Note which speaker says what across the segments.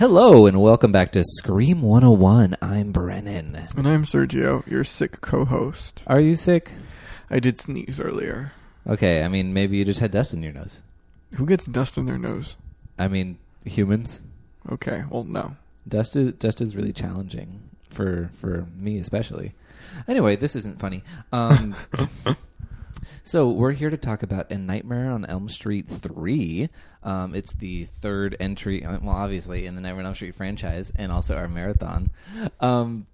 Speaker 1: Hello and welcome back to Scream 101. I'm Brennan.
Speaker 2: And I'm Sergio, your sick co-host.
Speaker 1: Are you sick?
Speaker 2: I did sneeze earlier.
Speaker 1: Okay, I mean maybe you just had dust in your nose.
Speaker 2: Who gets dust in their nose?
Speaker 1: I mean humans.
Speaker 2: Okay, well, no.
Speaker 1: Dust is dust is really challenging for for me especially. Anyway, this isn't funny. Um, so we're here to talk about A Nightmare on Elm Street three. Um, it's the third entry, uh, well, obviously in the Nightmare on Elm Street franchise, and also our marathon. Um,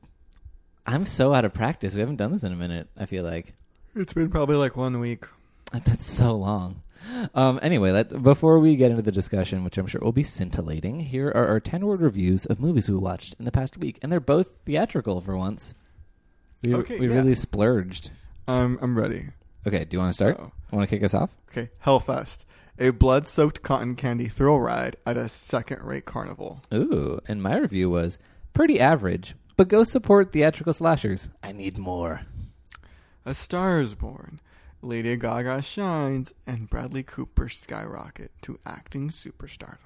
Speaker 1: I'm so out of practice. We haven't done this in a minute. I feel like
Speaker 2: It's been probably like one week.
Speaker 1: that's so long. Um, anyway, before we get into the discussion, which I'm sure will be scintillating, here are our 10 word reviews of movies we watched in the past week. And they're both theatrical for once. We,
Speaker 2: Okay,
Speaker 1: we
Speaker 2: yeah.
Speaker 1: really splurged.
Speaker 2: I'm ready.
Speaker 1: Okay, do you want to start?
Speaker 2: So-
Speaker 1: Want to kick us off?
Speaker 2: Okay, Hellfest, a blood-soaked cotton candy thrill ride at a second-rate carnival.
Speaker 1: Ooh, and my review was pretty average, but go support theatrical slashers. I need more.
Speaker 2: A Star is Born. Lady Gaga shines, and Bradley Cooper skyrocket to acting superstardom.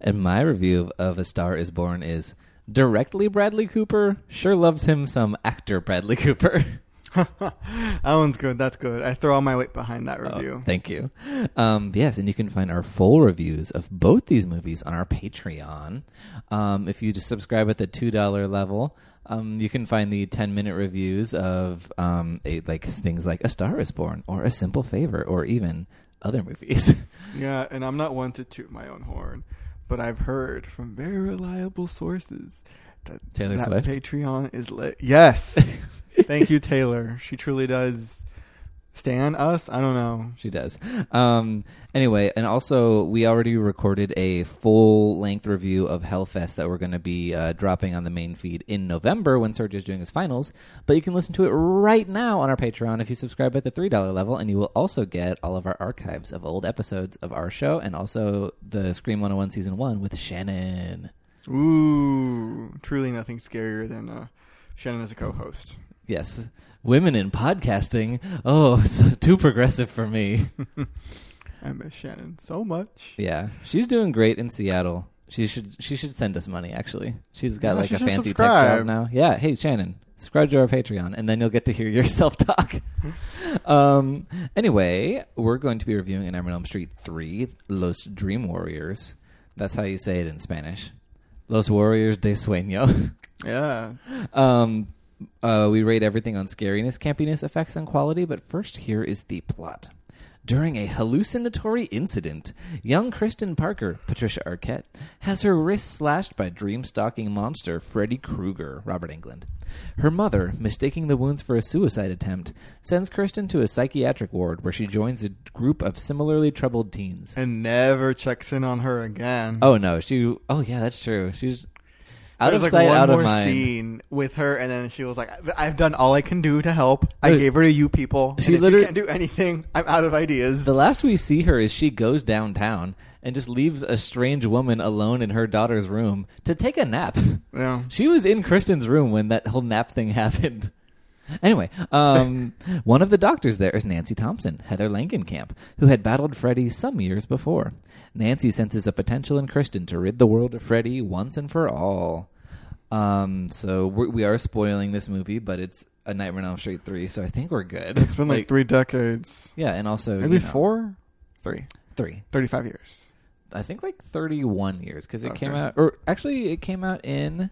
Speaker 1: And my review of, of A Star is Born is directly Bradley Cooper sure loves him some actor Bradley Cooper.
Speaker 2: that one's good. That's good. I throw all my weight behind that
Speaker 1: Oh,
Speaker 2: review.
Speaker 1: thank you. Um, yes, and you can find our full reviews of both these movies on our Patreon. Um, if you just subscribe at the two dollar level, um, you can find the ten minute reviews of um, a, like things like A Star Is Born or A Simple Favor or even other movies.
Speaker 2: Yeah, and I'm not one to toot my own horn, but I've heard from very reliable sources that
Speaker 1: Taylor
Speaker 2: that
Speaker 1: Swift?
Speaker 2: Patreon is lit. Yes, thank you, Taylor. She truly does stand us. I don't know.
Speaker 1: She does. Um, anyway, and also we already recorded a full length review of Hellfest that we're going to be uh, dropping on the main feed in November when Sergio's doing his finals. But you can listen to it right now on our Patreon if you subscribe at the three dollar level, and you will also get all of our archives of old episodes of our show and also the Scream 101 season one with Shannon.
Speaker 2: Ooh, truly nothing scarier than uh, Shannon as a co-host.
Speaker 1: Yes. Women in podcasting. Oh, so too progressive for me.
Speaker 2: I miss Shannon so much.
Speaker 1: Yeah, she's doing great in Seattle. She should she should send us money. Actually, she's got
Speaker 2: Yeah,
Speaker 1: like
Speaker 2: she
Speaker 1: a
Speaker 2: should
Speaker 1: fancy tech job now. Yeah. Hey Shannon, subscribe to our Patreon, and then you'll get to hear yourself talk. um. Anyway, we're going to be reviewing *In Elm Street* Three, *Los Dream Warriors*. That's how you say it in Spanish. Los Warriors de Sueño.
Speaker 2: Yeah,
Speaker 1: Um, uh, we rate everything on scariness, campiness, effects, and quality, but first, here is the plot. During a hallucinatory incident, young Kristen Parker, Patricia Arquette, has her wrist slashed by dream stalking monster Freddy Krueger, Robert Englund. Her mother, mistaking the wounds for a suicide attempt, sends Kristen to a psychiatric ward where she joins a group of similarly troubled teens.
Speaker 2: and never checks in on her again.
Speaker 1: Oh no, she. Oh yeah, that's true. She's out of
Speaker 2: like
Speaker 1: sight,
Speaker 2: one
Speaker 1: out
Speaker 2: more
Speaker 1: of mind.
Speaker 2: scene with her, and then she was like, "I've done all I can do to help. I
Speaker 1: Look,
Speaker 2: gave her to you people.
Speaker 1: she literally-
Speaker 2: you can't do anything. I'm out of ideas."
Speaker 1: The last we see her is she goes downtown and just leaves a strange woman alone in her daughter's room to take a nap.
Speaker 2: yeah.
Speaker 1: She was in Kristen's room when that whole nap thing happened. Anyway, um, one of the doctors there is Nancy Thompson, Heather Langenkamp, who had battled Freddy some years before. Nancy senses a potential in Kristen to rid the world of Freddy once and for all. Um, so we're, we are spoiling this movie, but it's a Nightmare on Elm Street three, so I think we're good.
Speaker 2: It's been like, three decades.
Speaker 1: yeah, and also
Speaker 2: Maybe
Speaker 1: you know,
Speaker 2: four? Three.
Speaker 1: three.
Speaker 2: 35 years.
Speaker 1: I think like 31 years because it came
Speaker 2: Okay.
Speaker 1: out, or actually it came out in,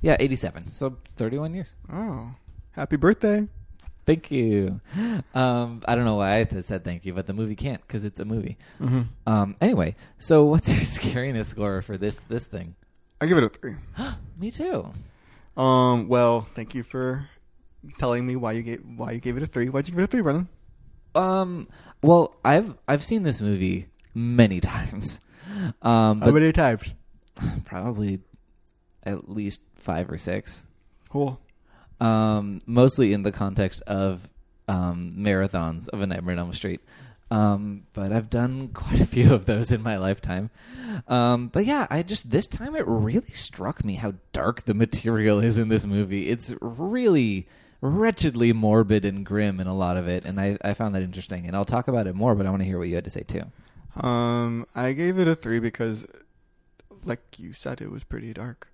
Speaker 1: yeah, 87. So 31 years.
Speaker 2: Oh. Happy birthday.
Speaker 1: Thank you. Um, I don't know why I said thank you, but the movie can't because it's a movie.
Speaker 2: hmm
Speaker 1: Um, anyway, so what's your scariness score for this this thing?
Speaker 2: I give it a three.
Speaker 1: Me too.
Speaker 2: Um. Well, thank you for telling me why you gave why you gave it a three. Why'd you give it a three, Brennan?
Speaker 1: Um, well, I've I've seen this movie many times. Um,
Speaker 2: How
Speaker 1: but
Speaker 2: many times?
Speaker 1: probably at least five or six.
Speaker 2: Cool.
Speaker 1: um, mostly in the context of um, marathons of A Nightmare on Elm Street. Um, but I've done quite a few of those in my lifetime. Um, but yeah, I just this time it really struck me how dark the material is in this movie. It's really wretchedly morbid and grim in a lot of it, and I, I found that interesting. And I'll talk about it more, but I want to hear what you had to say too.
Speaker 2: Um, I gave it a three because like you said, it was pretty dark.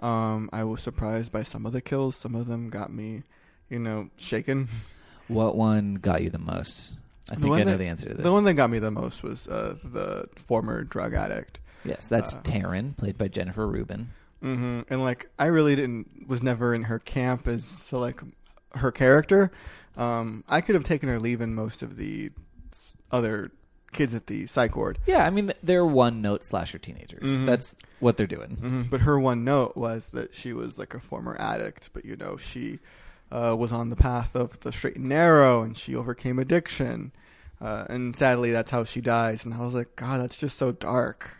Speaker 2: Um, I was surprised by some of the kills. Some of them got me, you know, shaken.
Speaker 1: What one got you the most? I think I know
Speaker 2: that-
Speaker 1: the answer to this.
Speaker 2: The one that got me the most was uh, the former drug addict.
Speaker 1: yes, that's
Speaker 2: uh,
Speaker 1: Taryn, played by Jennifer Rubin.
Speaker 2: hmm And like, I really didn't was never in her camp as so like her character. Um, I could have taken her leaving most of the other kids at the psych ward.
Speaker 1: Yeah, I mean they're one note slasher teenagers.
Speaker 2: Mhm.
Speaker 1: That's what they're doing.
Speaker 2: hmm But her one note was that she was like a former addict, but you know she uh, was on the path of the straight and narrow, and she overcame addiction. Uh, and sadly, that's how she dies. And I was like, God, that's just so dark.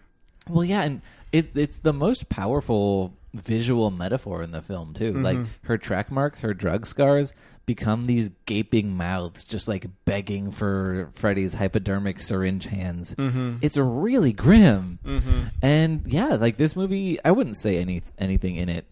Speaker 1: Well, yeah, and it, it's the most powerful visual metaphor in the film too. Like
Speaker 2: Mhm.
Speaker 1: her track marks, her drug scars become these gaping mouths, just like begging for Freddy's hypodermic syringe hands.
Speaker 2: Mm-hmm.
Speaker 1: It's really grim.
Speaker 2: mm-hmm.
Speaker 1: And yeah, like this movie, I wouldn't say any anything in it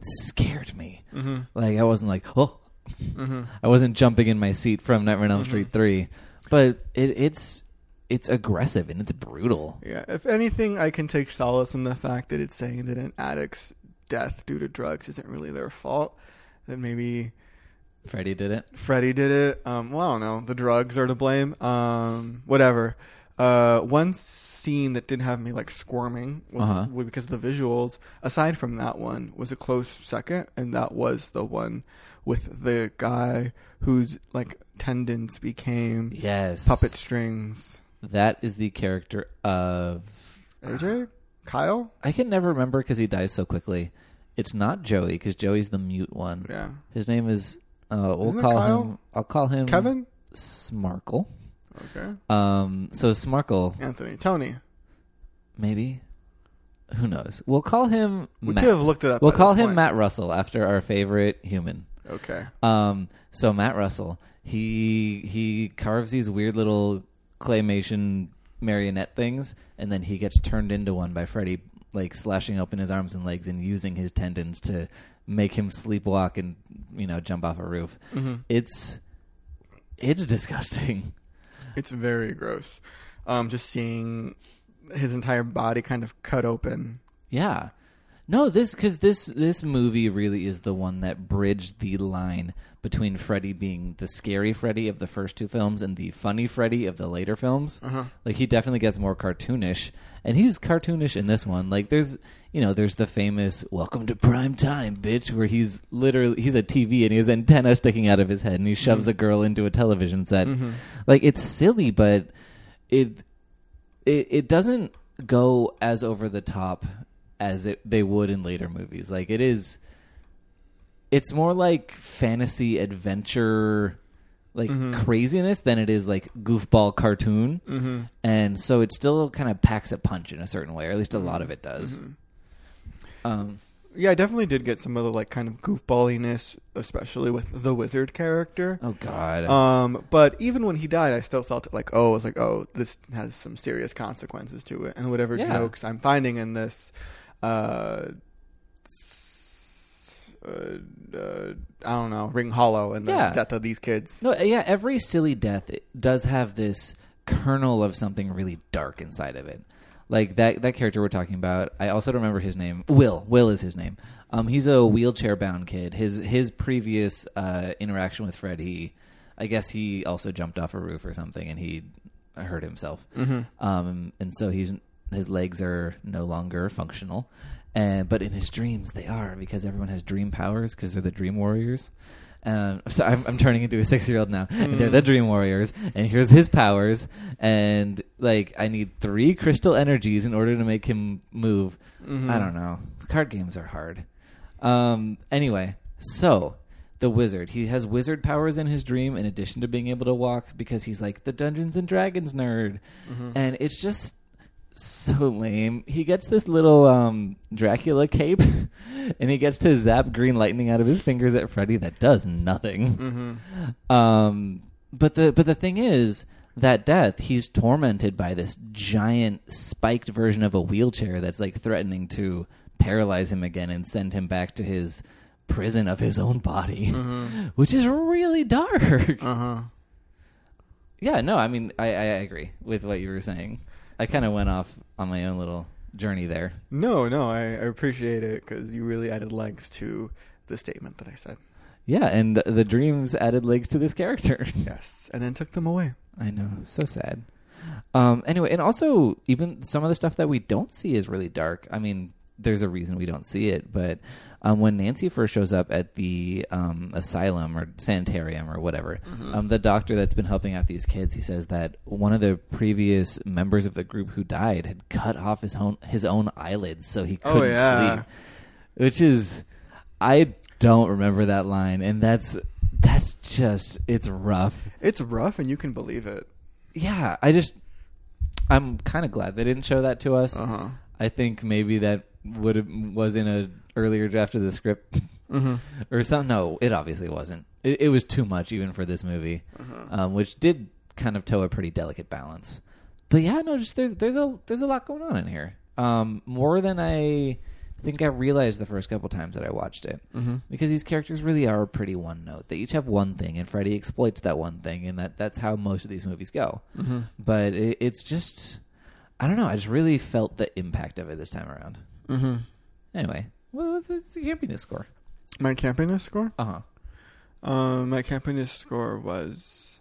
Speaker 1: scared me.
Speaker 2: Mm-hmm.
Speaker 1: Like I wasn't like, oh,
Speaker 2: Mm-hmm.
Speaker 1: I wasn't jumping in my seat from Nightmare on Elm Street three, but it, it's it's aggressive and it's brutal.
Speaker 2: Yeah. If anything, I can take solace in the fact that it's saying that an addict's death due to drugs isn't really their fault. That maybe
Speaker 1: Freddy did it.
Speaker 2: Freddy did it. Um, well, I don't know. The drugs are to blame. Um, whatever. Uh, one scene that did have me like squirming was
Speaker 1: Uh-huh.
Speaker 2: was because of the visuals. Aside from that one, was a close second, and that was the one with the guy whose like tendons became
Speaker 1: Yes,
Speaker 2: puppet strings.
Speaker 1: That is the character of.
Speaker 2: AJ, Kyle.
Speaker 1: I can never remember because he dies so quickly. It's not Joey because Joey's the mute one.
Speaker 2: Yeah.
Speaker 1: His name is. Uh, we'll call him. I'll call him
Speaker 2: Kevin.
Speaker 1: Smarkle.
Speaker 2: Okay.
Speaker 1: Um. So Smarkle,
Speaker 2: Anthony. Tony.
Speaker 1: maybe. Who knows? We'll call him.
Speaker 2: We
Speaker 1: Matt.
Speaker 2: could have looked it up.
Speaker 1: We'll call
Speaker 2: this
Speaker 1: him
Speaker 2: point.
Speaker 1: Matt Russell after our favorite human.
Speaker 2: Okay.
Speaker 1: Um, so Matt Russell, he he carves these weird little claymation marionette things, and then he gets turned into one by Freddy, like slashing open his arms and legs and using his tendons to make him sleepwalk and you know jump off a roof.
Speaker 2: hmm
Speaker 1: It's it's disgusting.
Speaker 2: It's very gross. Um, just seeing his entire body kind of cut open.
Speaker 1: Yeah. No, this because this this movie really is the one that bridged the line between Freddy being the scary Freddy of the first two films and the funny Freddy of the later films.
Speaker 2: Uh huh.
Speaker 1: Like he definitely gets more cartoonish, and he's cartoonish in this one. Like there's, you know, there's the famous "Welcome to Prime Time, bitch," where he's literally he's a TV and he has antenna sticking out of his head, and he shoves a girl into a television set.
Speaker 2: Mm-hmm.
Speaker 1: Like it's silly, but it it it doesn't go as over the top as it they would in later movies. Like it is, it's more like fantasy adventure. Like
Speaker 2: Mhm.
Speaker 1: craziness than it is like goofball cartoon
Speaker 2: Mm-hmm.
Speaker 1: and so it still kind of packs a punch in a certain way, or at least a lot of it does.
Speaker 2: Mm-hmm.
Speaker 1: Um,
Speaker 2: Yeah, I definitely did get some of the like kind of goofballiness, especially with the wizard character.
Speaker 1: oh God,
Speaker 2: Um, but even when he died, I still felt it like, oh, I was like, oh, this has some serious consequences to it, and whatever
Speaker 1: Yeah.
Speaker 2: jokes I'm finding in this, uh, uh, uh, I don't know, ring hollow in the
Speaker 1: Yeah.
Speaker 2: death of these kids.
Speaker 1: no, yeah, every silly death does have this kernel of something really dark inside of it. Like that that character we're talking about, I also don't remember his name. Will, Will is his name. Um, he's a wheelchair bound kid. His his previous uh, interaction with Freddy, I guess he also jumped off a roof or something, and he hurt himself.
Speaker 2: Mm-hmm.
Speaker 1: um, and so he's his legs are no longer functional, and but in his dreams they are because everyone has dream powers because they're the dream warriors. Um, so I'm, I'm turning into a six year old now, and they're the dream warriors, and here's his powers, and like I need three crystal energies in order to make him move.
Speaker 2: Mm-hmm.
Speaker 1: I don't know. Card games are hard. Um, anyway, so the wizard, he has wizard powers in his dream in addition to being able to walk because he's like the Dungeons and Dragons nerd.
Speaker 2: Mm-hmm.
Speaker 1: And it's just so lame. He gets this little um, Dracula cape and he gets to zap green lightning out of his fingers at Freddy that does nothing.
Speaker 2: Mm-hmm.
Speaker 1: Um, but the but the thing is that death he's tormented by this giant spiked version of a wheelchair that's like threatening to paralyze him again and send him back to his prison of his own body,
Speaker 2: Mm-hmm.
Speaker 1: which is really dark.
Speaker 2: Uh huh.
Speaker 1: yeah, no, I mean I, I agree with what you were saying. I kind of went off on my own little journey there.
Speaker 2: No, no, I, I appreciate it because you really added legs to the statement that I said.
Speaker 1: Yeah, and the dreams added legs to this character.
Speaker 2: Yes, and then took them away.
Speaker 1: I know, so sad. Um, anyway, and also even some of the stuff that we don't see is really dark. I mean, there's a reason we don't see it, but um, when Nancy first shows up at the um, asylum or sanitarium or whatever, um, the doctor that's been helping out these kids, he says that one of the previous members of the group who died had cut off his own his own eyelids so he
Speaker 2: Oh,
Speaker 1: couldn't
Speaker 2: yeah.
Speaker 1: sleep, which is I don't remember that line, and that's that's just it's rough.
Speaker 2: It's rough, and you can believe it.
Speaker 1: Yeah, I just I'm kind of glad they didn't show that to us.
Speaker 2: Uh huh.
Speaker 1: I think maybe that would have was in a earlier draft of the script
Speaker 2: Mm-hmm.
Speaker 1: or something. No, it obviously wasn't. It, it was too much even for this movie,
Speaker 2: Uh-huh.
Speaker 1: um, which did kind of toe a pretty delicate balance. But yeah, no, just there's there's a there's a lot going on in here. Um, more than I think I realized the first couple times that I watched it.
Speaker 2: Mm-hmm.
Speaker 1: Because these characters really are pretty one note. They each have one thing, and Freddy exploits that one thing, and that that's how most of these movies go.
Speaker 2: Mm-hmm.
Speaker 1: But it, it's just, I don't know. I just really felt the impact of it this time around.
Speaker 2: Mm-hmm.
Speaker 1: Anyway, well, what's, what's the campiness score?
Speaker 2: My campiness score?
Speaker 1: Uh huh.
Speaker 2: Um, my campiness score was.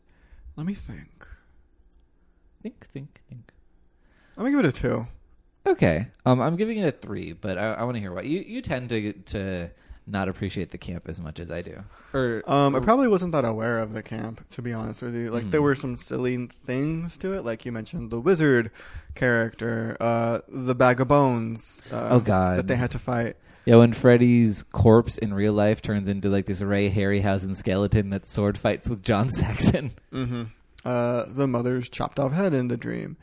Speaker 2: Let me think.
Speaker 1: Think, think, think.
Speaker 2: I'm gonna give it a two.
Speaker 1: Okay. Um, I'm giving it a three, but I, I want to hear what you you tend to to not appreciate the camp as much as I do. Or
Speaker 2: Um, I probably wasn't that aware of the camp, to be honest with you. Like, there
Speaker 1: Mm.
Speaker 2: were some silly things to it, like you mentioned the wizard character, uh, the bag of bones. Uh,
Speaker 1: Oh, God.
Speaker 2: that they had to fight.
Speaker 1: yeah, when Freddy's corpse in real life turns into like this Ray Harryhausen skeleton that sword fights with John Saxon.
Speaker 2: Mm-hmm. Uh, the mother's chopped off head in the dream.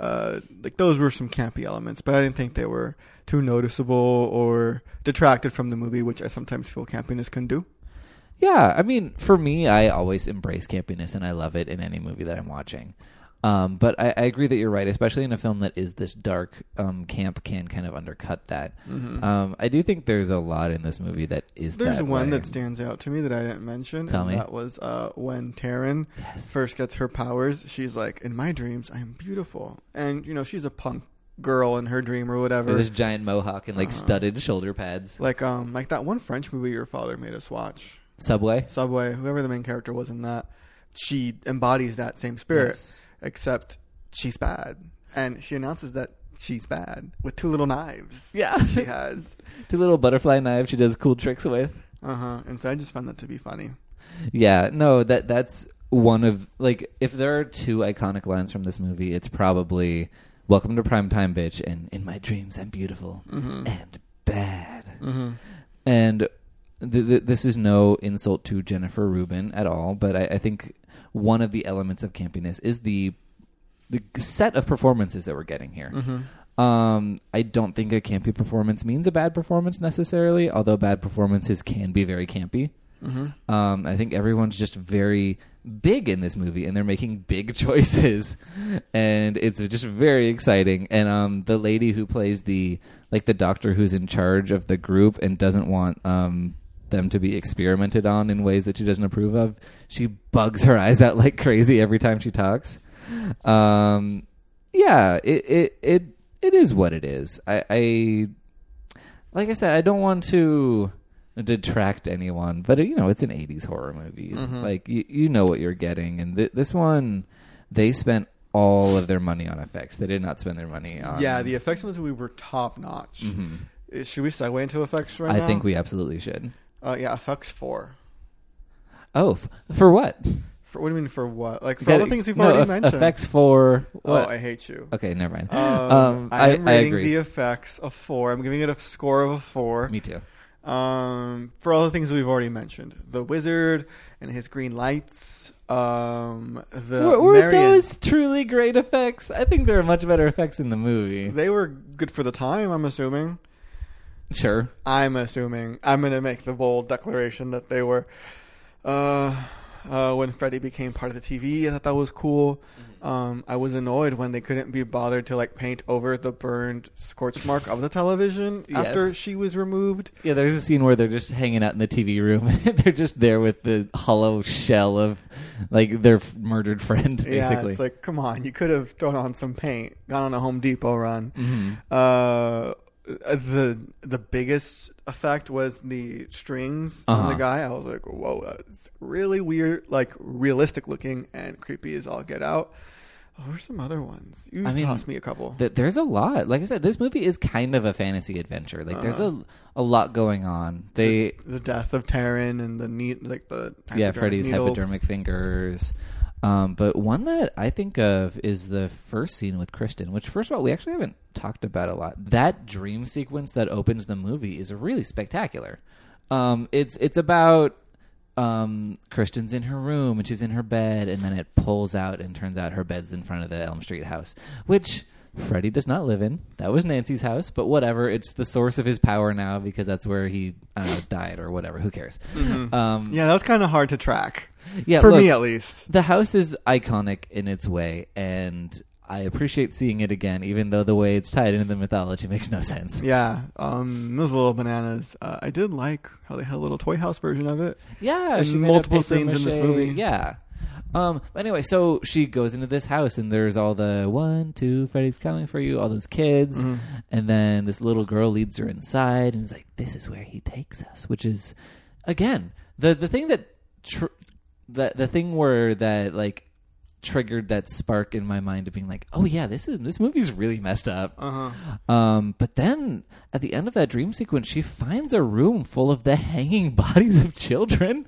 Speaker 2: Uh, like those were some campy elements, but I didn't think they were too noticeable or detracted from the movie, which I sometimes feel campiness can do.
Speaker 1: Yeah, I mean, for me, I always embrace campiness, and I love it in any movie that I'm watching. Um, but I, I agree that you're right, especially in a film that is this dark. Um, camp can kind of undercut that.
Speaker 2: Mm-hmm.
Speaker 1: Um, I do think there's a lot in this movie that is.
Speaker 2: There's
Speaker 1: that
Speaker 2: one
Speaker 1: way.
Speaker 2: that stands out to me that I didn't mention,
Speaker 1: Tell
Speaker 2: and
Speaker 1: me.
Speaker 2: that was uh, when Taryn
Speaker 1: Yes.
Speaker 2: first gets her powers. She's like, "In my dreams, I am beautiful," and you know, she's a punk girl in her dream or whatever.
Speaker 1: With this giant mohawk and like
Speaker 2: Uh-huh.
Speaker 1: studded shoulder pads.
Speaker 2: Like um, like that one French movie your father made us watch,
Speaker 1: Subway.
Speaker 2: Subway. Whoever the main character was in that, she embodies that same spirit,
Speaker 1: Yes.
Speaker 2: Except she's bad, and she announces that she's bad with two little knives.
Speaker 1: Yeah.
Speaker 2: she has.
Speaker 1: Two little butterfly knives she does cool tricks with.
Speaker 2: Uh huh. And so I just found that to be funny.
Speaker 1: Yeah, no, that that's one of like if there are two iconic lines from this movie, it's probably "Welcome to Primetime, bitch" and "In my dreams, I'm beautiful
Speaker 2: Mm-hmm.
Speaker 1: and bad."
Speaker 2: Mm-hmm.
Speaker 1: And th- th- this is no insult to Jennifer Rubin at all, but I, I think one of the elements of campiness is the the set of performances that we're getting here.
Speaker 2: Mm-hmm.
Speaker 1: Um, I don't think a campy performance means a bad performance necessarily, although bad performances can be very campy.
Speaker 2: Mm-hmm.
Speaker 1: Um, I think everyone's just very big in this movie, and they're making big choices, and it's just very exciting. And um, the lady who plays the like the doctor who's in charge of the group and doesn't want um them to be experimented on in ways that she doesn't approve of, she bugs her eyes out like crazy every time she talks. Um, yeah, it it it it is what it is. I, I like I said, I don't want to detract anyone, but you know, it's an '80s horror movie.
Speaker 2: Mhm.
Speaker 1: Like you, you know what you're getting, and th- this one, they spent all of their money on effects. They did not spend their money on.
Speaker 2: Yeah, the effects in this movie were top notch.
Speaker 1: Mhm.
Speaker 2: Uh, Should we segue into effects right now?
Speaker 1: I
Speaker 2: now?
Speaker 1: think we absolutely should.
Speaker 2: Uh, yeah, effects four.
Speaker 1: Oh, f- for what?
Speaker 2: For, what do you mean for what? Like for all the things you've
Speaker 1: no,
Speaker 2: already mentioned.
Speaker 1: Effects for
Speaker 2: Oh. I hate you.
Speaker 1: okay, never mind.
Speaker 2: Um,
Speaker 1: Um, I,
Speaker 2: I'm
Speaker 1: I
Speaker 2: rating
Speaker 1: agree.
Speaker 2: the effects a four. I'm giving it a score of a four.
Speaker 1: Me too.
Speaker 2: Um, for all the things that we've already mentioned, the wizard and his green lights. Um, the
Speaker 1: were were those truly great effects? I think there are much better effects in the movie.
Speaker 2: They were good for the time. I'm assuming.
Speaker 1: Sure.
Speaker 2: I'm assuming. I'm gonna make the bold declaration that they were. Uh, uh, when Freddy became part of the TV. I thought that was cool.
Speaker 1: Mm-hmm.
Speaker 2: Um, I was annoyed when they couldn't be bothered to like paint over the burned scorch mark of the television after she was removed.
Speaker 1: Yeah, there's a scene where they're just hanging out in the TV room. they're just there with the hollow shell of like their f- murdered friend,
Speaker 2: Yeah,
Speaker 1: basically.
Speaker 2: it's like, come on, you could have thrown on some paint, gone on a Home Depot run.
Speaker 1: Mhm.
Speaker 2: Uh, the the biggest effect was the strings on
Speaker 1: Uh-huh.
Speaker 2: the guy. I was like, whoa, that's really weird, like realistic looking and creepy as all get out. Oh, there's some other ones. You
Speaker 1: I mean,
Speaker 2: tossed me a couple.
Speaker 1: Th- there's a lot. Like I said, this movie is kind of a fantasy adventure. Like there's
Speaker 2: Uh-huh.
Speaker 1: a a lot going on. They
Speaker 2: the death of Taryn and the neat, like the
Speaker 1: yeah, Freddy's
Speaker 2: needles.
Speaker 1: hypodermic fingers. Um, but one that I think of is the first scene with Kristen, which first of all we actually haven't talked about a lot. That dream sequence that opens the movie is really spectacular. Um, it's it's about um, Kristen's in her room and she's in her bed, and then it pulls out and turns out her bed's in front of the Elm Street house, which Freddy does not live in. That was Nancy's house, but whatever. It's the source of his power now because that's where he I know, died or whatever. Who cares? Um,
Speaker 2: Yeah, that was kind of hard to track
Speaker 1: yeah,
Speaker 2: for
Speaker 1: look,
Speaker 2: me at least.
Speaker 1: the house is iconic in its way, and I appreciate seeing it again, even though the way it's tied into the mythology makes no sense.
Speaker 2: Yeah, um, those little bananas. Uh, I did like how they had a little toy house version of it.
Speaker 1: Yeah,
Speaker 2: multiple scenes in this movie.
Speaker 1: Yeah. Um, but anyway, so she goes into this house, and there's all the one, two, Freddy's coming for you, all those kids,
Speaker 2: Mhm.
Speaker 1: and then this little girl leads her inside, and it's like, "This is where he takes us," which is, again, the the thing that, tr- the the thing where that like triggered that spark in my mind of being like, "Oh yeah, this is this movie's really messed up."
Speaker 2: Uh huh.
Speaker 1: Um, but then at the end of that dream sequence, she finds a room full of the hanging bodies of children.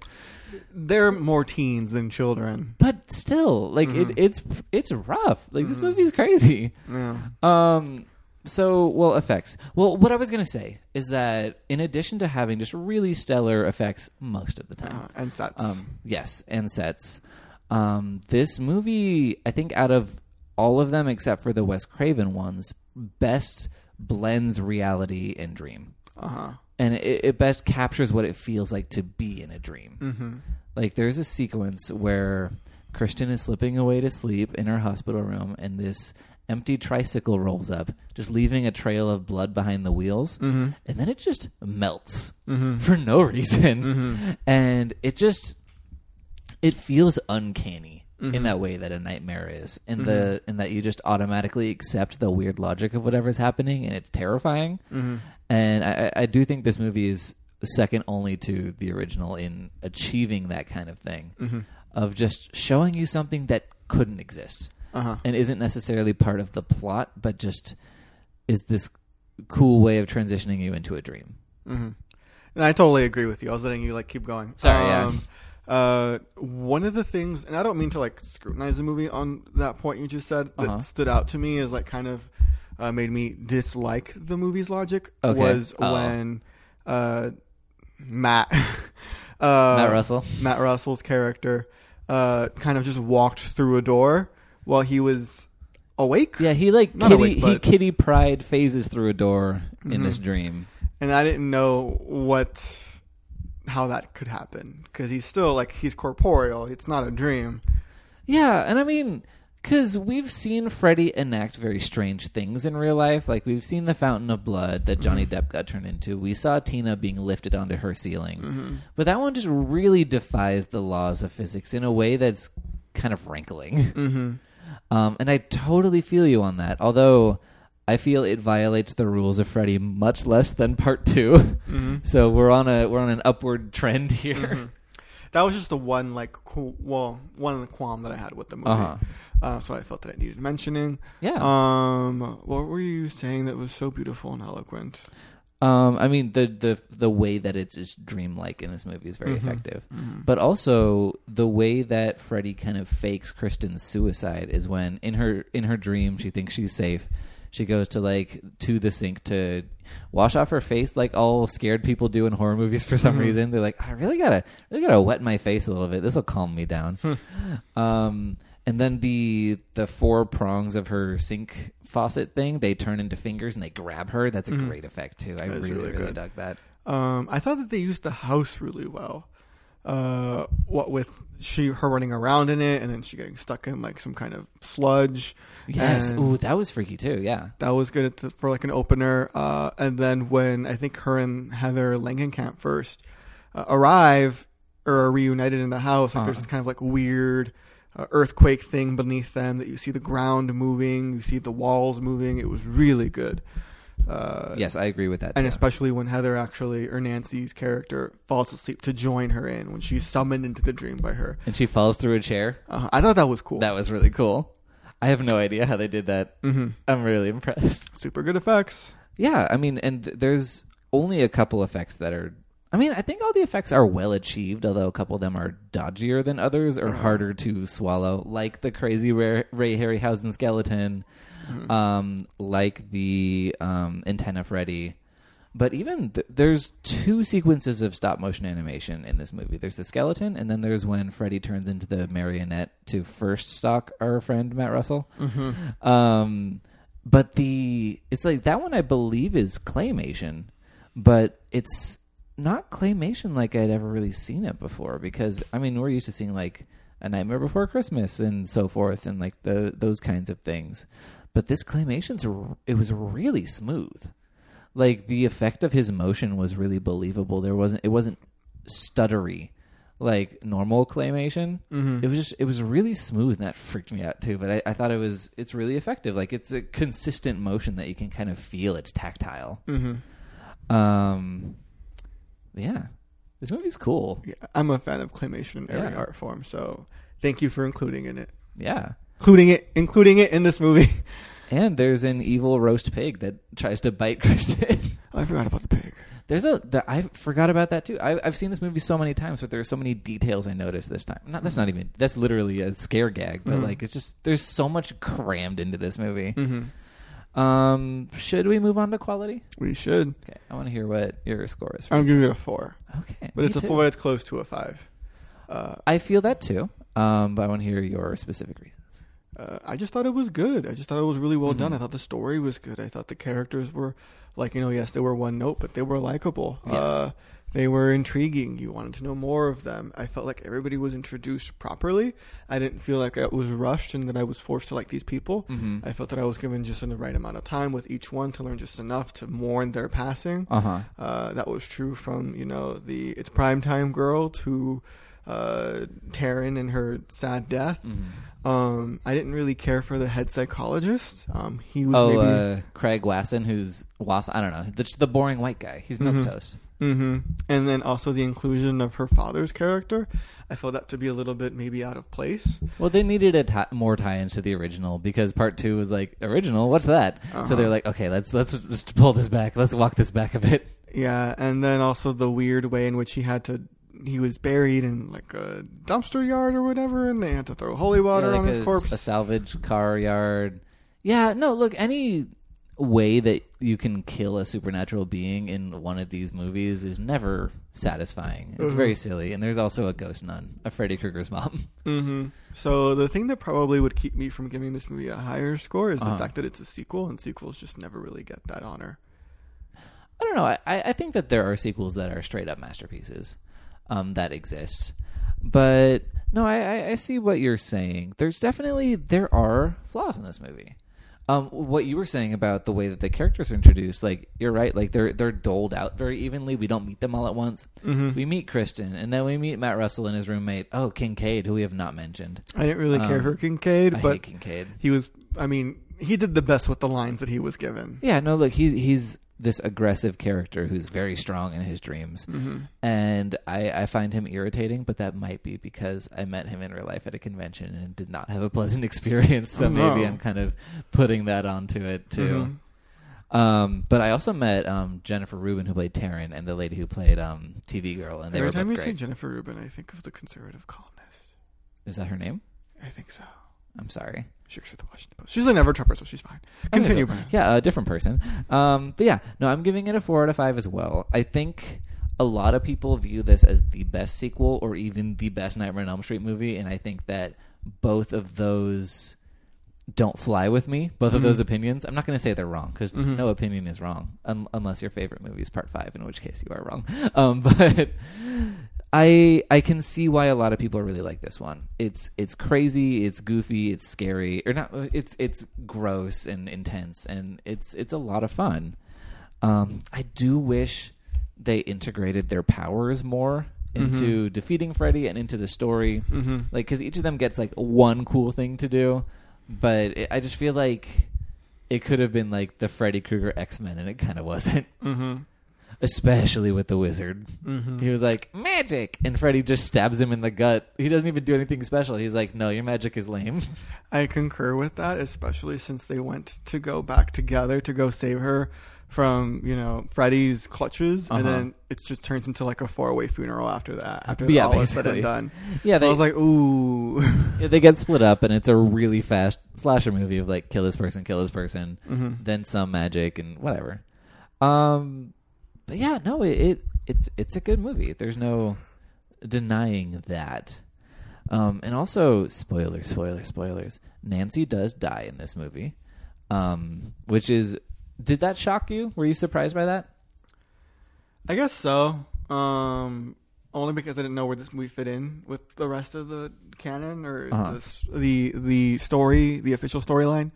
Speaker 2: They're more teens than children.
Speaker 1: But still, like
Speaker 2: Mhm.
Speaker 1: it, it's it's rough. Like this
Speaker 2: Mhm.
Speaker 1: movie's crazy.
Speaker 2: Yeah.
Speaker 1: Um. So, well, effects. Well, what I was gonna say is that in addition to having just really stellar effects most of the time,
Speaker 2: Uh, and that's
Speaker 1: um, yes, and sets. Um, this movie, I think, out of all of them except for the Wes Craven ones, best blends reality and dream,
Speaker 2: uh huh.
Speaker 1: and it, it best captures what it feels like to be in a dream.
Speaker 2: Mm-hmm.
Speaker 1: Like, there's a sequence where Kristen is slipping away to sleep in her hospital room, and this empty tricycle rolls up, just leaving a trail of blood behind the wheels,
Speaker 2: Mm-hmm.
Speaker 1: and then it just melts
Speaker 2: Mm-hmm.
Speaker 1: for no reason
Speaker 2: Mhm.
Speaker 1: and it just it feels uncanny in
Speaker 2: Mhm.
Speaker 1: that way that a nightmare is in the in that you just automatically accept the weird logic of whatever's happening and it's terrifying
Speaker 2: Mm-hmm.
Speaker 1: and I, I I do think this movie is second only to the original in achieving that kind of thing
Speaker 2: Mm-hmm.
Speaker 1: of just showing you something that couldn't exist
Speaker 2: Uh huh.
Speaker 1: and isn't necessarily part of the plot but just is this cool way of transitioning you into a dream
Speaker 2: Mm-hmm. And I totally agree with you. I was letting you like keep going.
Speaker 1: Sorry, yeah.
Speaker 2: Um, uh, one of the things, and I don't mean to like scrutinize the movie on that point you just said that
Speaker 1: Uh-huh.
Speaker 2: stood out to me is like kind of uh, made me dislike the movie's logic
Speaker 1: Okay.
Speaker 2: was
Speaker 1: Uh-oh.
Speaker 2: when uh, Matt uh,
Speaker 1: Matt Russell
Speaker 2: Matt Russell's character uh, kind of just walked through a door while he was awake.
Speaker 1: Yeah, he like
Speaker 2: Not
Speaker 1: kitty
Speaker 2: awake,
Speaker 1: he
Speaker 2: but-
Speaker 1: Kitty Pryde phases through a door in
Speaker 2: mm-hmm.
Speaker 1: this dream.
Speaker 2: and I didn't know what how that could happen because he's still like he's corporeal. It's not a dream.
Speaker 1: Yeah, and I mean, because we've seen Freddy enact very strange things in real life. Like we've seen the fountain of blood that Johnny mm-hmm. Depp got turned into. We saw Tina being lifted onto her ceiling, mm-hmm. but that one just really defies the laws of physics in a way that's kind of rankling.
Speaker 2: Mm-hmm.
Speaker 1: Um, and I totally feel you on that. Although I feel it violates the rules of Freddy much less than Part 2
Speaker 2: Mm-hmm.
Speaker 1: So we're on a we're on an upward trend here.
Speaker 2: That was just the one like cool, well one qualm that I had with the movie.
Speaker 1: Uh-huh.
Speaker 2: Uh, so I felt that it needed mentioning.
Speaker 1: Yeah.
Speaker 2: Um, what were you saying that was so beautiful and eloquent?
Speaker 1: Um, I mean the the the way that it's just dreamlike in this movie is very
Speaker 2: Mhm.
Speaker 1: effective,
Speaker 2: Mhm.
Speaker 1: but also the way that Freddy kind of fakes Kristen's suicide is when in her in her dream she thinks she's safe. She goes to like to the sink to wash off her face, like all scared people do in horror movies for some
Speaker 2: Mhm.
Speaker 1: reason. They're like, I really gotta really gotta wet my face a little bit. This will calm me down. um, and then the the four prongs of her sink faucet thing they turn into fingers and they grab her. That's a
Speaker 2: Mhm.
Speaker 1: great effect too. I really
Speaker 2: really
Speaker 1: really dug that.
Speaker 2: Um, I thought that they used the house really well. Uh, what with she her running around in it, and then she getting stuck in like some kind of sludge.
Speaker 1: Yes.
Speaker 2: And
Speaker 1: Ooh, that was freaky too. Yeah.
Speaker 2: that was good the, for like an opener. Uh, and then when I think her and Heather Langenkamp first uh, arrive or are reunited in the house, like there's
Speaker 1: Uh-huh.
Speaker 2: this kind of like weird uh, earthquake thing beneath them that you see the ground moving, you see the walls moving. It was really good. Uh,
Speaker 1: Yes, I agree with that.
Speaker 2: and
Speaker 1: too.
Speaker 2: especially when Heather actually, or Nancy's character, falls asleep to join her in when she's summoned into the dream by her.
Speaker 1: and she falls through a chair.
Speaker 2: Uh, I thought that was cool.
Speaker 1: That was really cool. I have no idea how they did that.
Speaker 2: hmm
Speaker 1: I'm really impressed.
Speaker 2: Super good effects.
Speaker 1: Yeah, I mean, and th- there's only a couple effects that are. I mean, I think all the effects are well achieved, although a couple of them are dodgier than others or harder to swallow, like the crazy Ray, Ray Harryhausen skeleton, um, like the um, antenna Freddy. But even th- there's two sequences of stop motion animation in this movie. There's the skeleton, and then there's when Freddy turns into the marionette to first stalk our friend Matt Russell. Um, but the it's like that one I believe is claymation, but it's not claymation like I'd ever really seen it before. Because I mean, we're used to seeing like a Nightmare Before Christmas and so forth, and like the those kinds of things. But this claymation's it was really smooth. Like the effect of his motion was really believable. There wasn't it wasn't stuttery like normal claymation. It was just it was really smooth and that freaked me out too. But I, I thought it was it's really effective. Like it's a consistent motion that you can kind of feel. It's tactile.
Speaker 2: hmm
Speaker 1: Um, yeah, this movie's cool.
Speaker 2: Yeah, I'm a fan of claymation in every
Speaker 1: Yeah.
Speaker 2: art form, so thank you for including in it.
Speaker 1: Yeah,
Speaker 2: Including it including it in this movie.
Speaker 1: and there's an evil roast pig that tries to bite Kristen.
Speaker 2: I forgot about the pig.
Speaker 1: There's a the, I forgot about that too. I, I've seen this movie so many times, but there are so many details I noticed this time. Not that's not even that's literally a scare gag, but
Speaker 2: Mhm.
Speaker 1: like it's just there's so much crammed into this movie.
Speaker 2: hmm
Speaker 1: Um, should we move on to quality?
Speaker 2: We should.
Speaker 1: Okay, I want to hear what your score is. For
Speaker 2: I'm giving it a four,
Speaker 1: okay,
Speaker 2: but it's a four that's close to a five. Uh,
Speaker 1: I feel that too. Um, but I want to hear your specific reasons.
Speaker 2: Uh, I just thought it was good. I just thought it was really well done.
Speaker 1: Mhm.
Speaker 2: I thought the story was good. I thought the characters were like you know, yes, they were one note, but they were likable.
Speaker 1: Yes.
Speaker 2: Uh, they were intriguing. You wanted to know more of them. I felt like everybody was introduced properly. I didn't feel like it was rushed and that I was forced to like these people.
Speaker 1: Mm-hmm.
Speaker 2: I felt that I was given just in the right amount of time with each one to learn just enough to mourn their passing.
Speaker 1: Uh huh.
Speaker 2: Uh, that was true from you know the it's primetime girl to uh, Taryn and her sad death.
Speaker 1: Mm-hmm.
Speaker 2: Um, I didn't really care for the head psychologist. Um, he was
Speaker 1: Oh,
Speaker 2: maybe
Speaker 1: uh, Craig Wasson, who's Was I don't know, the, the boring white guy. He's milk
Speaker 2: Mhm.
Speaker 1: toast.
Speaker 2: hmm and then also the inclusion of her father's character. I felt that to be a little bit maybe out of place.
Speaker 1: Well, they needed a more tie-ins to the original because part two was like original. What's that?
Speaker 2: Uh-huh.
Speaker 1: So they're like, okay, let's let's just pull this back. Let's walk this back a bit.
Speaker 2: Yeah, and then also the weird way in which he had to. He was buried in like a dumpster yard or whatever, and they had to throw holy water
Speaker 1: Yeah,
Speaker 2: on his
Speaker 1: a,
Speaker 2: corpse.
Speaker 1: a salvage car yard. Yeah, no, look, any way that you can kill a supernatural being in one of these movies is never satisfying. It's
Speaker 2: Uh-huh.
Speaker 1: very silly. And there's also a ghost nun, a Freddy Krueger's mom.
Speaker 2: hmm So the thing that probably would keep me from giving this movie a higher score is the
Speaker 1: Uh-huh.
Speaker 2: fact that it's a sequel, and sequels just never really get that honor.
Speaker 1: I don't know. I, I think that there are sequels that are straight up masterpieces um, that exists. But no, I, I, see what you're saying. There's definitely there are flaws in this movie. Um, what you were saying about the way that the characters are introduced, like you're right, like they're they're doled out very evenly. We don't meet them all at once.
Speaker 2: Mm-hmm.
Speaker 1: We meet Kristen, and then we meet Matt Russell and his roommate. Oh, Kincaid, who we have not mentioned.
Speaker 2: I didn't really care
Speaker 1: Um,
Speaker 2: for Kincaid,
Speaker 1: I
Speaker 2: but
Speaker 1: hate Kincaid.
Speaker 2: he was. I mean, he did the best with the lines that he was given.
Speaker 1: Yeah, no, look, he's he's this aggressive character who's very strong in his dreams.
Speaker 2: hmm
Speaker 1: and I, I find him irritating, but that might be because I met him in real life at a convention and did not have a pleasant experience. So
Speaker 2: Oh,
Speaker 1: maybe
Speaker 2: no.
Speaker 1: I'm kind of putting that onto it too.
Speaker 2: Mhm.
Speaker 1: Um, but I also met um, Jennifer Rubin, who played Taryn, and the lady who played um, TV Girl, and they
Speaker 2: Every
Speaker 1: were
Speaker 2: time
Speaker 1: both
Speaker 2: you say. Jennifer Rubin, I think of the conservative columnist.
Speaker 1: Is that her name?
Speaker 2: I think so.
Speaker 1: I'm sorry.
Speaker 2: She works at the Washington Post. She's a never Trumper, so she's fine. Continue,
Speaker 1: Okay. Yeah, a different person. Um, but yeah, no, I'm giving it a four out of five as well. I think a lot of people view this as the best sequel or even the best Nightmare on Elm Street movie, and I think that both of those don't fly with me. Both of
Speaker 2: Mhm.
Speaker 1: those opinions. I'm not going to say they're wrong because
Speaker 2: Mhm.
Speaker 1: no opinion is wrong un- unless your favorite movie is Part Five, in which case you are wrong. Um, but I I can see why a lot of people really like this one. It's it's crazy, it's goofy, it's scary, or not. It's it's gross and intense, and it's it's a lot of fun. Um, I do wish they integrated their powers more into defeating Freddy and into the story,
Speaker 2: Mm-hmm.
Speaker 1: like because each of them gets like one cool thing to do, but it, I just feel like it could have been like the Freddy Krueger X Men, and it kind of wasn't.
Speaker 2: Mm-hmm.
Speaker 1: Especially with the wizard.
Speaker 2: Mm-hmm.
Speaker 1: He was like, magic! And Freddy just stabs him in the gut. He doesn't even do anything special. He's like, no, your magic is lame.
Speaker 2: I concur with that, especially since they went to go back together to go save her from you know Freddy's clutches,
Speaker 1: Uh-huh.
Speaker 2: and then it just turns into like a four way funeral after that. After
Speaker 1: Yeah,
Speaker 2: all is said
Speaker 1: basically.
Speaker 2: and done.
Speaker 1: Yeah,
Speaker 2: so
Speaker 1: they,
Speaker 2: I was like, ooh.
Speaker 1: yeah, they get split up, and it's a really fast slasher movie of like, kill this person, kill this person,
Speaker 2: hmm
Speaker 1: then some magic, and whatever. Um, but yeah, no, it, it it's it's a good movie. There's no denying that. Um, and also, spoilers, spoilers, spoilers. Nancy does die in this movie, um, which is. Did that shock you? Were you surprised by that?
Speaker 2: I guess so. Um, only because I didn't know where this movie fit in with the rest of the canon or
Speaker 1: Uh-huh.
Speaker 2: the, the the story, the official storyline.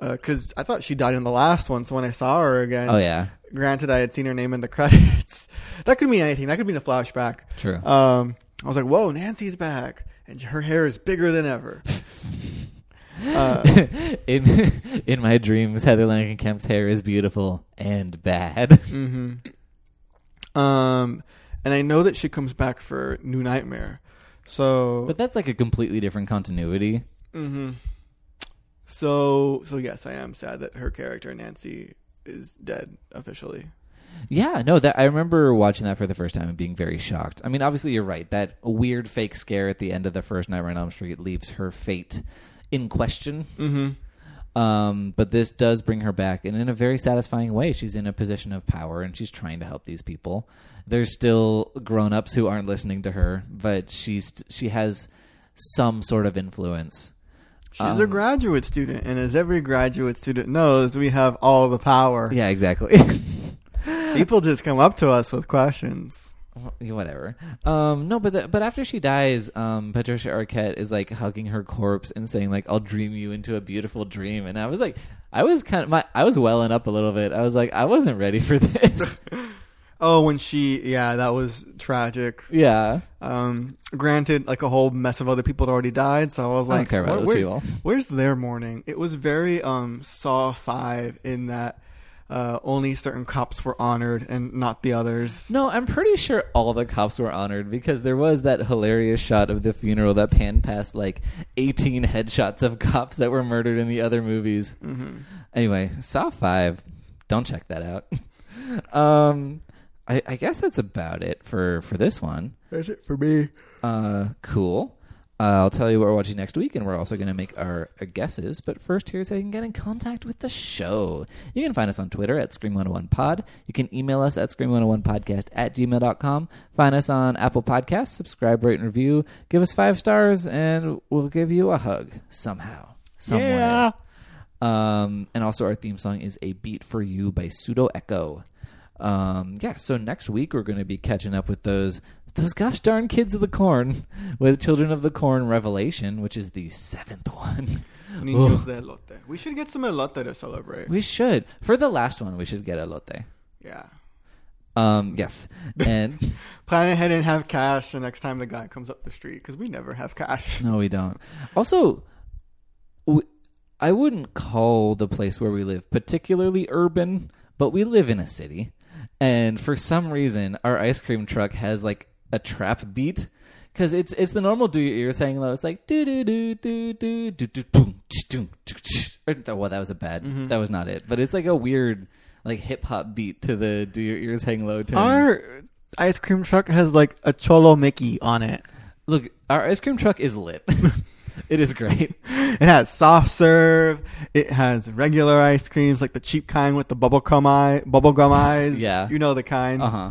Speaker 2: Because I thought she died in the last one, so when I saw her again,
Speaker 1: Oh yeah,
Speaker 2: granted I had seen her name in the credits, that could mean anything. That could mean a flashback.
Speaker 1: true.
Speaker 2: Um, I was like, "Whoa, Nancy's back, and her hair is bigger than ever." uh,
Speaker 1: in in my dreams, Heather Langenkamp's hair is beautiful and bad.
Speaker 2: hmm Um, and I know that she comes back for New Nightmare, so
Speaker 1: But that's like a completely different continuity.
Speaker 2: hmm So, so yes, I am sad that her character Nancy is dead officially.
Speaker 1: Yeah, no, that I remember watching that for the first time and being very shocked. I mean, obviously you're right. That weird fake scare at the end of the first Nightmare on Elm Street leaves her fate in question.
Speaker 2: Mm-hmm.
Speaker 1: Um, but this does bring her back, and in a very satisfying way. She's in a position of power, and she's trying to help these people. There's still grown-ups who aren't listening to her, but she's she has some sort of influence.
Speaker 2: She's a
Speaker 1: Um,
Speaker 2: graduate student, and as every graduate student knows, we have all the power.
Speaker 1: Yeah, exactly.
Speaker 2: People just come up to us with questions.
Speaker 1: Whatever. Um, no, but the, but after she dies, um, Patricia Arquette is like hugging her corpse and saying like, "I'll dream you into a beautiful dream." And I was like, I was kind of my, I was welling up a little bit. I was like, I wasn't ready for this.
Speaker 2: Oh, when she, yeah, that was tragic.
Speaker 1: yeah,
Speaker 2: Um, granted, like a whole mess of other people had already died, so I was
Speaker 1: I don't
Speaker 2: like,
Speaker 1: care about those
Speaker 2: where-
Speaker 1: people.
Speaker 2: Where's their mourning? It was very um Saw Five in that uh, only certain cops were honored and not the others.
Speaker 1: No, I'm pretty sure all the cops were honored because there was that hilarious shot of the funeral that panned past like 18 headshots of cops that were murdered in the other movies.
Speaker 2: Mm-hmm.
Speaker 1: Anyway, Saw Five. Don't check that out. um, I, I guess that's about it for for this one.
Speaker 2: That's it for me.
Speaker 1: Uh, cool. Uh, I'll tell you what we're watching next week, and we're also going to make our uh, guesses. But first, here's how you can get in contact with the show. You can find us on Twitter at Scream101pod. You can email us at Scream101podcast at gmail.com. Find us on Apple Podcasts. Subscribe, rate, and review. Give us five stars, and we'll give you a hug somehow. Somewhere.
Speaker 2: Yeah.
Speaker 1: Um, and also, our theme song is A Beat for You by Pseudo Echo. Um, yeah, so next week we're going to be catching up with those those gosh darn kids of the corn with Children of the Corn Revelation, which is the seventh one.
Speaker 2: Niños de elote. We should get some elote to celebrate.
Speaker 1: We should for the last one. We should get elote.
Speaker 2: Yeah.
Speaker 1: Um, yes, and
Speaker 2: Plan ahead and have cash the next time the guy comes up the street because we never have cash.
Speaker 1: no, we don't. Also, we, I wouldn't call the place where we live particularly urban, but we live in a city, and for some reason, our ice cream truck has like a trap beat. Cause it's it's the normal do your ears hanging low. It's like do do do do do do do do do do. Well, that was a bad. Mm-hmm. That was not it. But it's like a weird like hip hop beat to the do your ears hang low tune.
Speaker 2: Our ice cream truck has like a Cholo Mickey on it.
Speaker 1: Look, our ice cream truck is lit. it is great.
Speaker 2: It has soft serve. It has regular ice creams, like the cheap kind with the bubblegum eye, bubblegum eyes.
Speaker 1: Yeah.
Speaker 2: you know the kind,
Speaker 1: Uh huh.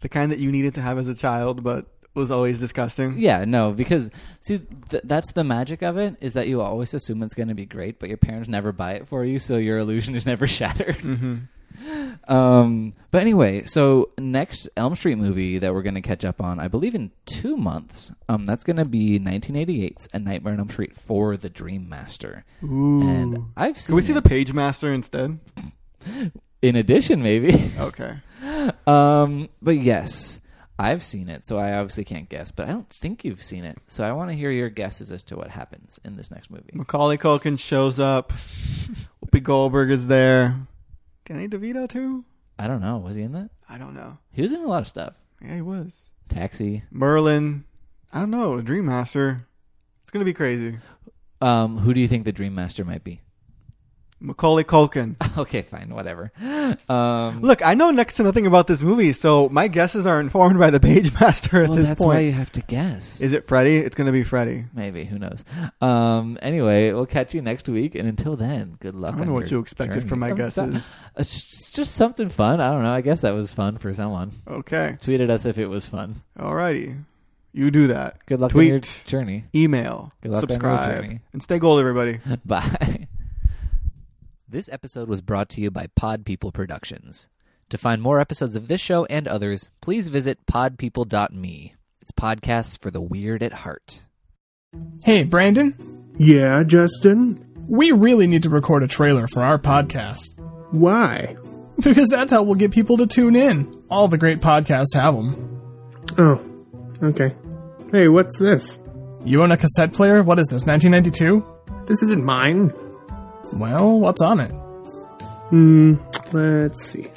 Speaker 2: the kind that you needed to have as a child, but was always disgusting.
Speaker 1: Yeah, no, because see, th- that's the magic of it is that you always assume it's going to be great, but your parents never buy it for you, so your illusion is never shattered.
Speaker 2: hmm
Speaker 1: Um, but anyway, so next Elm Street movie that we're going to catch up on, I believe in two months. Um, that's going to be 1988's A Nightmare on Elm Street for the Dream Master.
Speaker 2: Ooh.
Speaker 1: And I've seen.
Speaker 2: Can we see
Speaker 1: it.
Speaker 2: the Page Master instead?
Speaker 1: In addition, maybe.
Speaker 2: Okay.
Speaker 1: um, but yes, I've seen it, so I obviously can't guess. But I don't think you've seen it, so I want to hear your guesses as to what happens in this next movie.
Speaker 2: Macaulay Culkin shows up. Whoopi Goldberg is there. Danny DeVito too?
Speaker 1: I don't know. Was he in that?
Speaker 2: I don't know.
Speaker 1: He was in a lot of stuff.
Speaker 2: Yeah, he was.
Speaker 1: Taxi.
Speaker 2: Merlin. I don't know. Dream Master. It's gonna be crazy.
Speaker 1: Um, who do you think the Dream Master might be?
Speaker 2: Macaulay Culkin.
Speaker 1: okay, fine, whatever. Um,
Speaker 2: Look, I know next to nothing about this movie, so my guesses are informed by the Page Master at
Speaker 1: well,
Speaker 2: this
Speaker 1: that's
Speaker 2: point.
Speaker 1: why you have to guess.
Speaker 2: Is it Freddy? It's gonna be Freddy.
Speaker 1: Maybe who knows? Um, anyway, we'll catch you next week, and until then, good luck.
Speaker 2: I don't know what you expected
Speaker 1: journey.
Speaker 2: from my guesses.
Speaker 1: It's just something fun. I don't know. I guess that was fun for someone.
Speaker 2: Okay.
Speaker 1: Tweet at us if it was fun.
Speaker 2: Alrighty. You do that.
Speaker 1: Good luck
Speaker 2: Tweet.
Speaker 1: on your journey.
Speaker 2: Email.
Speaker 1: Good luck on your
Speaker 2: subscribe.
Speaker 1: journey.
Speaker 2: And stay gold, everybody.
Speaker 1: Bye. This episode was brought to you by Pod People Productions. To find more episodes of this show and others, please visit podpeople.me. It's podcasts for the weird at heart.
Speaker 3: Hey, Brandon,
Speaker 4: Yeah, Justin?
Speaker 3: we really need to record a trailer for our podcast.
Speaker 4: Why?
Speaker 3: Because that's how we'll get people to tune in. All the great podcasts have them.
Speaker 4: Oh, okay. Hey, what's this?
Speaker 3: You own a cassette player? What is this, 1992?
Speaker 4: This isn't mine.
Speaker 3: Well, what's on it?
Speaker 4: Hmm, let's see.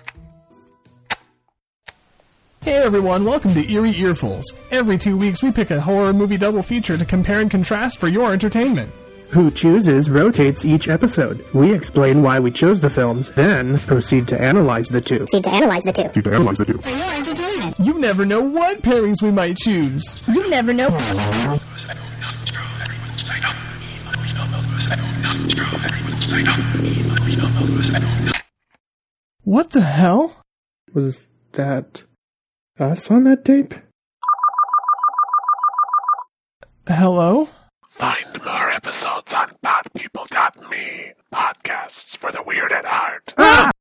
Speaker 3: Hey everyone, welcome to Eerie Earfuls. Every two weeks we pick a horror movie double feature to compare and contrast for your entertainment.
Speaker 4: Who Chooses rotates each episode. We explain why we chose the films, then proceed to analyze the two.
Speaker 5: Proceed to analyze the two.
Speaker 4: Proceed To analyze the two.
Speaker 5: For your entertainment.
Speaker 3: You never know what pairings we might choose.
Speaker 5: You never know.
Speaker 3: What the hell?
Speaker 4: Was that us on that tape?
Speaker 3: Hello?
Speaker 6: Find more episodes on podpeople.me. Podcasts for the weird at ah!